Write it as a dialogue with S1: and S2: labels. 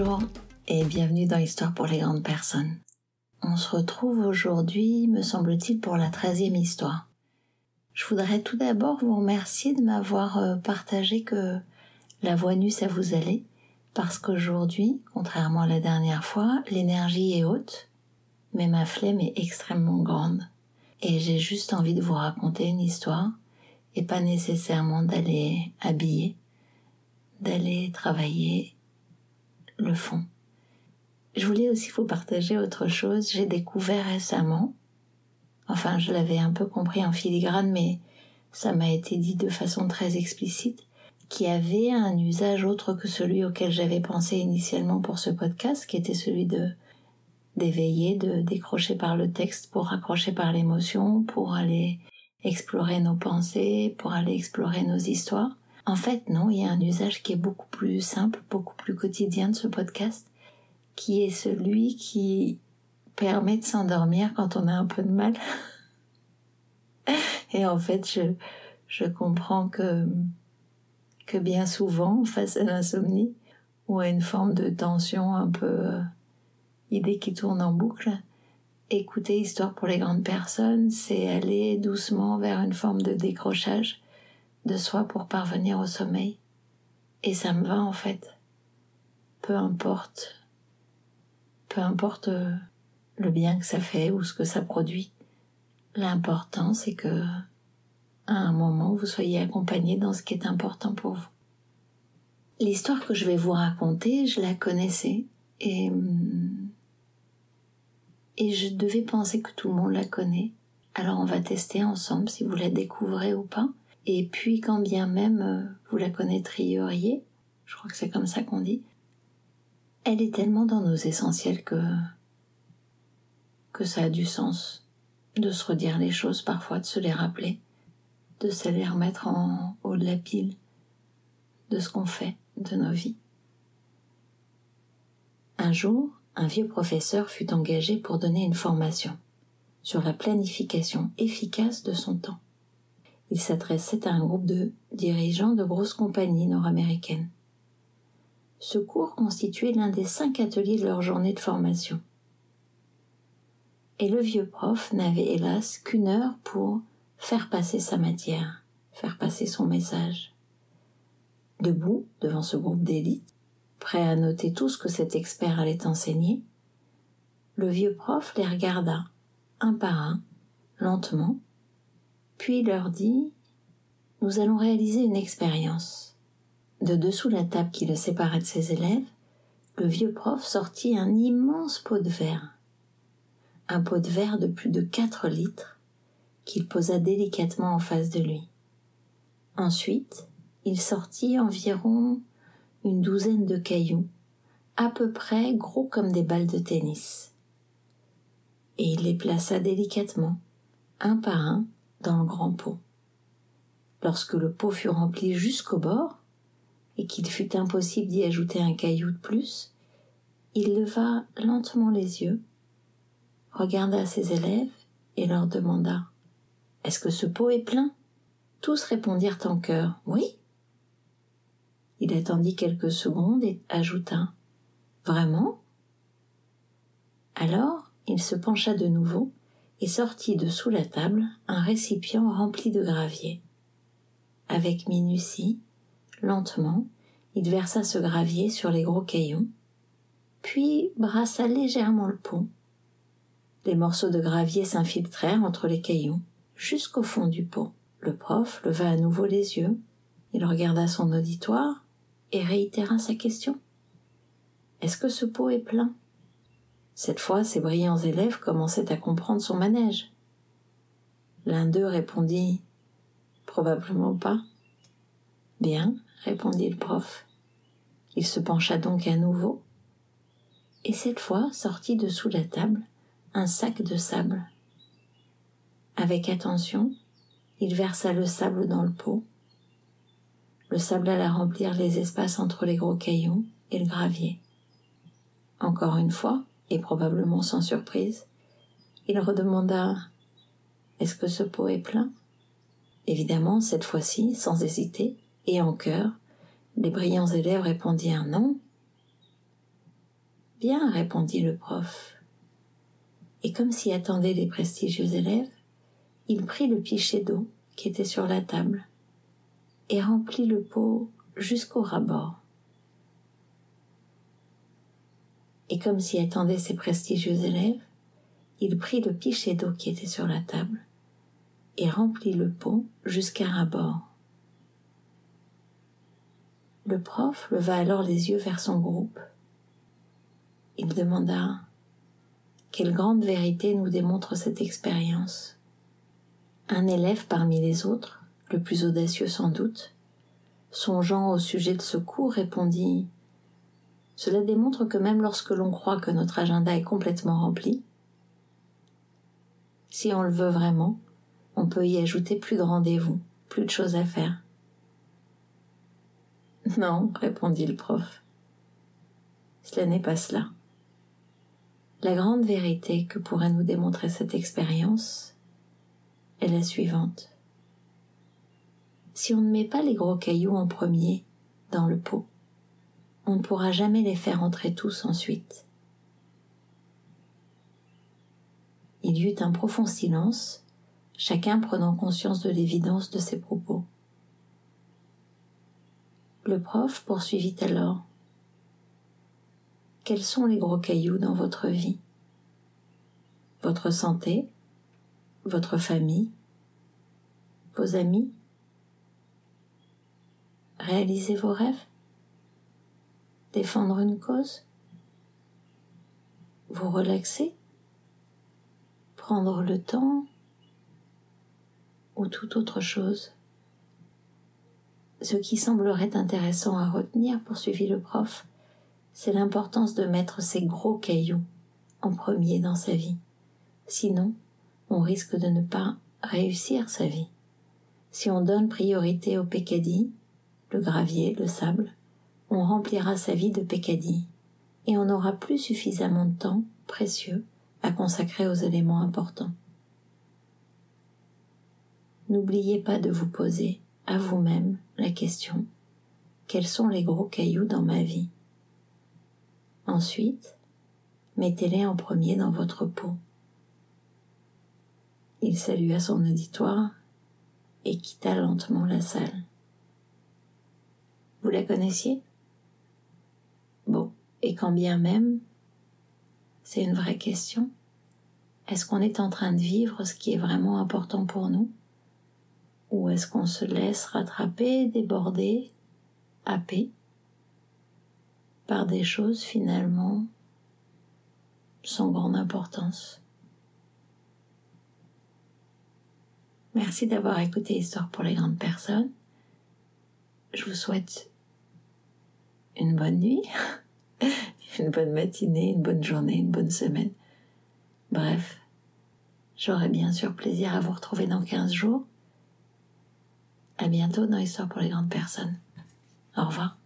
S1: Bonjour et bienvenue dans Histoire pour les grandes personnes. On se retrouve aujourd'hui, me semble-t-il, pour la treizième histoire. Je voudrais tout d'abord vous remercier de m'avoir euh, partagé que la voix nue ça vous allait, parce qu'aujourd'hui, contrairement à la dernière fois, l'énergie est haute, mais ma flemme est extrêmement grande. Et j'ai juste envie de vous raconter une histoire, et pas nécessairement d'aller habiller, d'aller travailler fond. Je voulais aussi vous partager autre chose. J'ai découvert récemment, enfin je l'avais un peu compris en filigrane, mais ça m'a été dit de façon très explicite, qui avait un usage autre que celui auquel j'avais pensé initialement pour ce podcast, qui était celui de d'éveiller, de décrocher par le texte pour raccrocher par l'émotion, pour aller explorer nos pensées, pour aller explorer nos histoires. En fait, non, il y a un usage qui est beaucoup plus simple, beaucoup plus quotidien de ce podcast, qui est celui qui permet de s'endormir quand on a un peu de mal. Et en fait, je, je comprends que, que bien souvent, face à l'insomnie, ou à une forme de tension un peu euh, idée qui tourne en boucle, écouter Histoire pour les grandes personnes, c'est aller doucement vers une forme de décrochage de soi pour parvenir au sommeil. Et ça me va en fait. Peu importe. Peu importe euh, le bien que ça fait ou ce que ça produit. L'important c'est que à un moment vous soyez accompagné dans ce qui est important pour vous. L'histoire que je vais vous raconter, je la connaissais et et je devais penser que tout le monde la connaît. Alors on va tester ensemble si vous la découvrez ou pas. Et puis quand bien même euh, vous la connaîtriez, je crois que c'est comme ça qu'on dit, elle est tellement dans nos essentiels que que ça a du sens de se redire les choses parfois, de se les rappeler, de se les remettre en haut de la pile de ce qu'on fait de nos vies. Un jour, un vieux professeur fut engagé pour donner une formation sur la planification efficace de son temps. Il s'adressait à un groupe de dirigeants de grosses compagnies nord-américaines. Ce cours constituait l'un des cinq ateliers de leur journée de formation. Et le vieux prof n'avait hélas qu'une heure pour faire passer sa matière, faire passer son message. Debout, devant ce groupe d'élite, prêt à noter tout ce que cet expert allait enseigner, le vieux prof les regarda, un par un, lentement, puis leur dit Nous allons réaliser une expérience. De dessous la table qui le séparait de ses élèves, le vieux prof sortit un immense pot de verre. Un pot de verre de plus de quatre litres qu'il posa délicatement en face de lui. Ensuite, il sortit environ une douzaine de cailloux, à peu près gros comme des balles de tennis. Et il les plaça délicatement, un par un, dans le grand pot. Lorsque le pot fut rempli jusqu'au bord, et qu'il fut impossible d'y ajouter un caillou de plus, il leva lentement les yeux, regarda ses élèves et leur demanda Est-ce que ce pot est plein? Tous répondirent en chœur Oui. Il attendit quelques secondes et ajouta Vraiment? Alors il se pencha de nouveau et sortit de sous la table un récipient rempli de gravier. Avec minutie, lentement, il versa ce gravier sur les gros cailloux, puis brassa légèrement le pot. Les morceaux de gravier s'infiltrèrent entre les cailloux jusqu'au fond du pot. Le prof leva à nouveau les yeux, il regarda son auditoire et réitéra sa question. Est-ce que ce pot est plein? Cette fois, ses brillants élèves commençaient à comprendre son manège. L'un d'eux répondit Probablement pas. Bien, répondit le prof. Il se pencha donc à nouveau, et cette fois sortit de sous la table un sac de sable. Avec attention, il versa le sable dans le pot. Le sable alla remplir les espaces entre les gros cailloux et le gravier. Encore une fois, et probablement sans surprise, il redemanda Est-ce que ce pot est plein? Évidemment, cette fois-ci, sans hésiter, et en chœur, les brillants élèves répondirent non. Bien, répondit le prof. Et comme s'y attendaient les prestigieux élèves, il prit le pichet d'eau qui était sur la table et remplit le pot jusqu'au rabord. Et comme s'y attendaient ses prestigieux élèves, il prit le pichet d'eau qui était sur la table et remplit le pot jusqu'à rabord. Le prof leva alors les yeux vers son groupe. Il demanda Quelle grande vérité nous démontre cette expérience Un élève parmi les autres, le plus audacieux sans doute, songeant au sujet de ce cours, répondit Cela démontre que même lorsque l'on croit que notre agenda est complètement rempli, si on le veut vraiment, on peut y ajouter plus de rendez-vous, plus de choses à faire. Non, répondit le prof. Cela n'est pas cela. La grande vérité que pourrait nous démontrer cette expérience est la suivante. Si on ne met pas les gros cailloux en premier dans le pot, on ne pourra jamais les faire entrer tous ensuite. Il y eut un profond silence, chacun prenant conscience de l'évidence de ses propos. Le prof poursuivit alors. Quels sont les gros cailloux dans votre vie? Votre santé? Votre famille? Vos amis? Réaliser vos rêves? Défendre une cause Vous relaxer Prendre le temps Ou toute autre chose ce qui semblerait intéressant à retenir, poursuivit le prof, c'est l'importance de mettre ces gros cailloux en premier dans sa vie. Sinon, on risque de ne pas réussir sa vie. Si on donne priorité au pécadilles, le gravier, le sable, on remplira sa vie de pécadilles et on n'aura plus suffisamment de temps précieux à consacrer aux éléments importants. N'oubliez pas de vous poser à vous-même la question quels sont les gros cailloux dans ma vie? Ensuite, mettez-les en premier dans votre peau. Il salua son auditoire et quitta lentement la salle. Vous la connaissiez? Bon, et quand bien même, c'est une vraie question. Est-ce qu'on est en train de vivre ce qui est vraiment important pour nous? Ou est-ce qu'on se laisse rattraper, déborder, happer par des choses finalement sans grande importance? Merci d'avoir écouté Histoire pour les grandes personnes. Je vous souhaite une bonne nuit, une bonne matinée, une bonne journée, une bonne semaine. Bref, j'aurai bien sûr plaisir à vous retrouver dans 15 jours à bientôt dans Histoire pour les grandes personnes. Au revoir.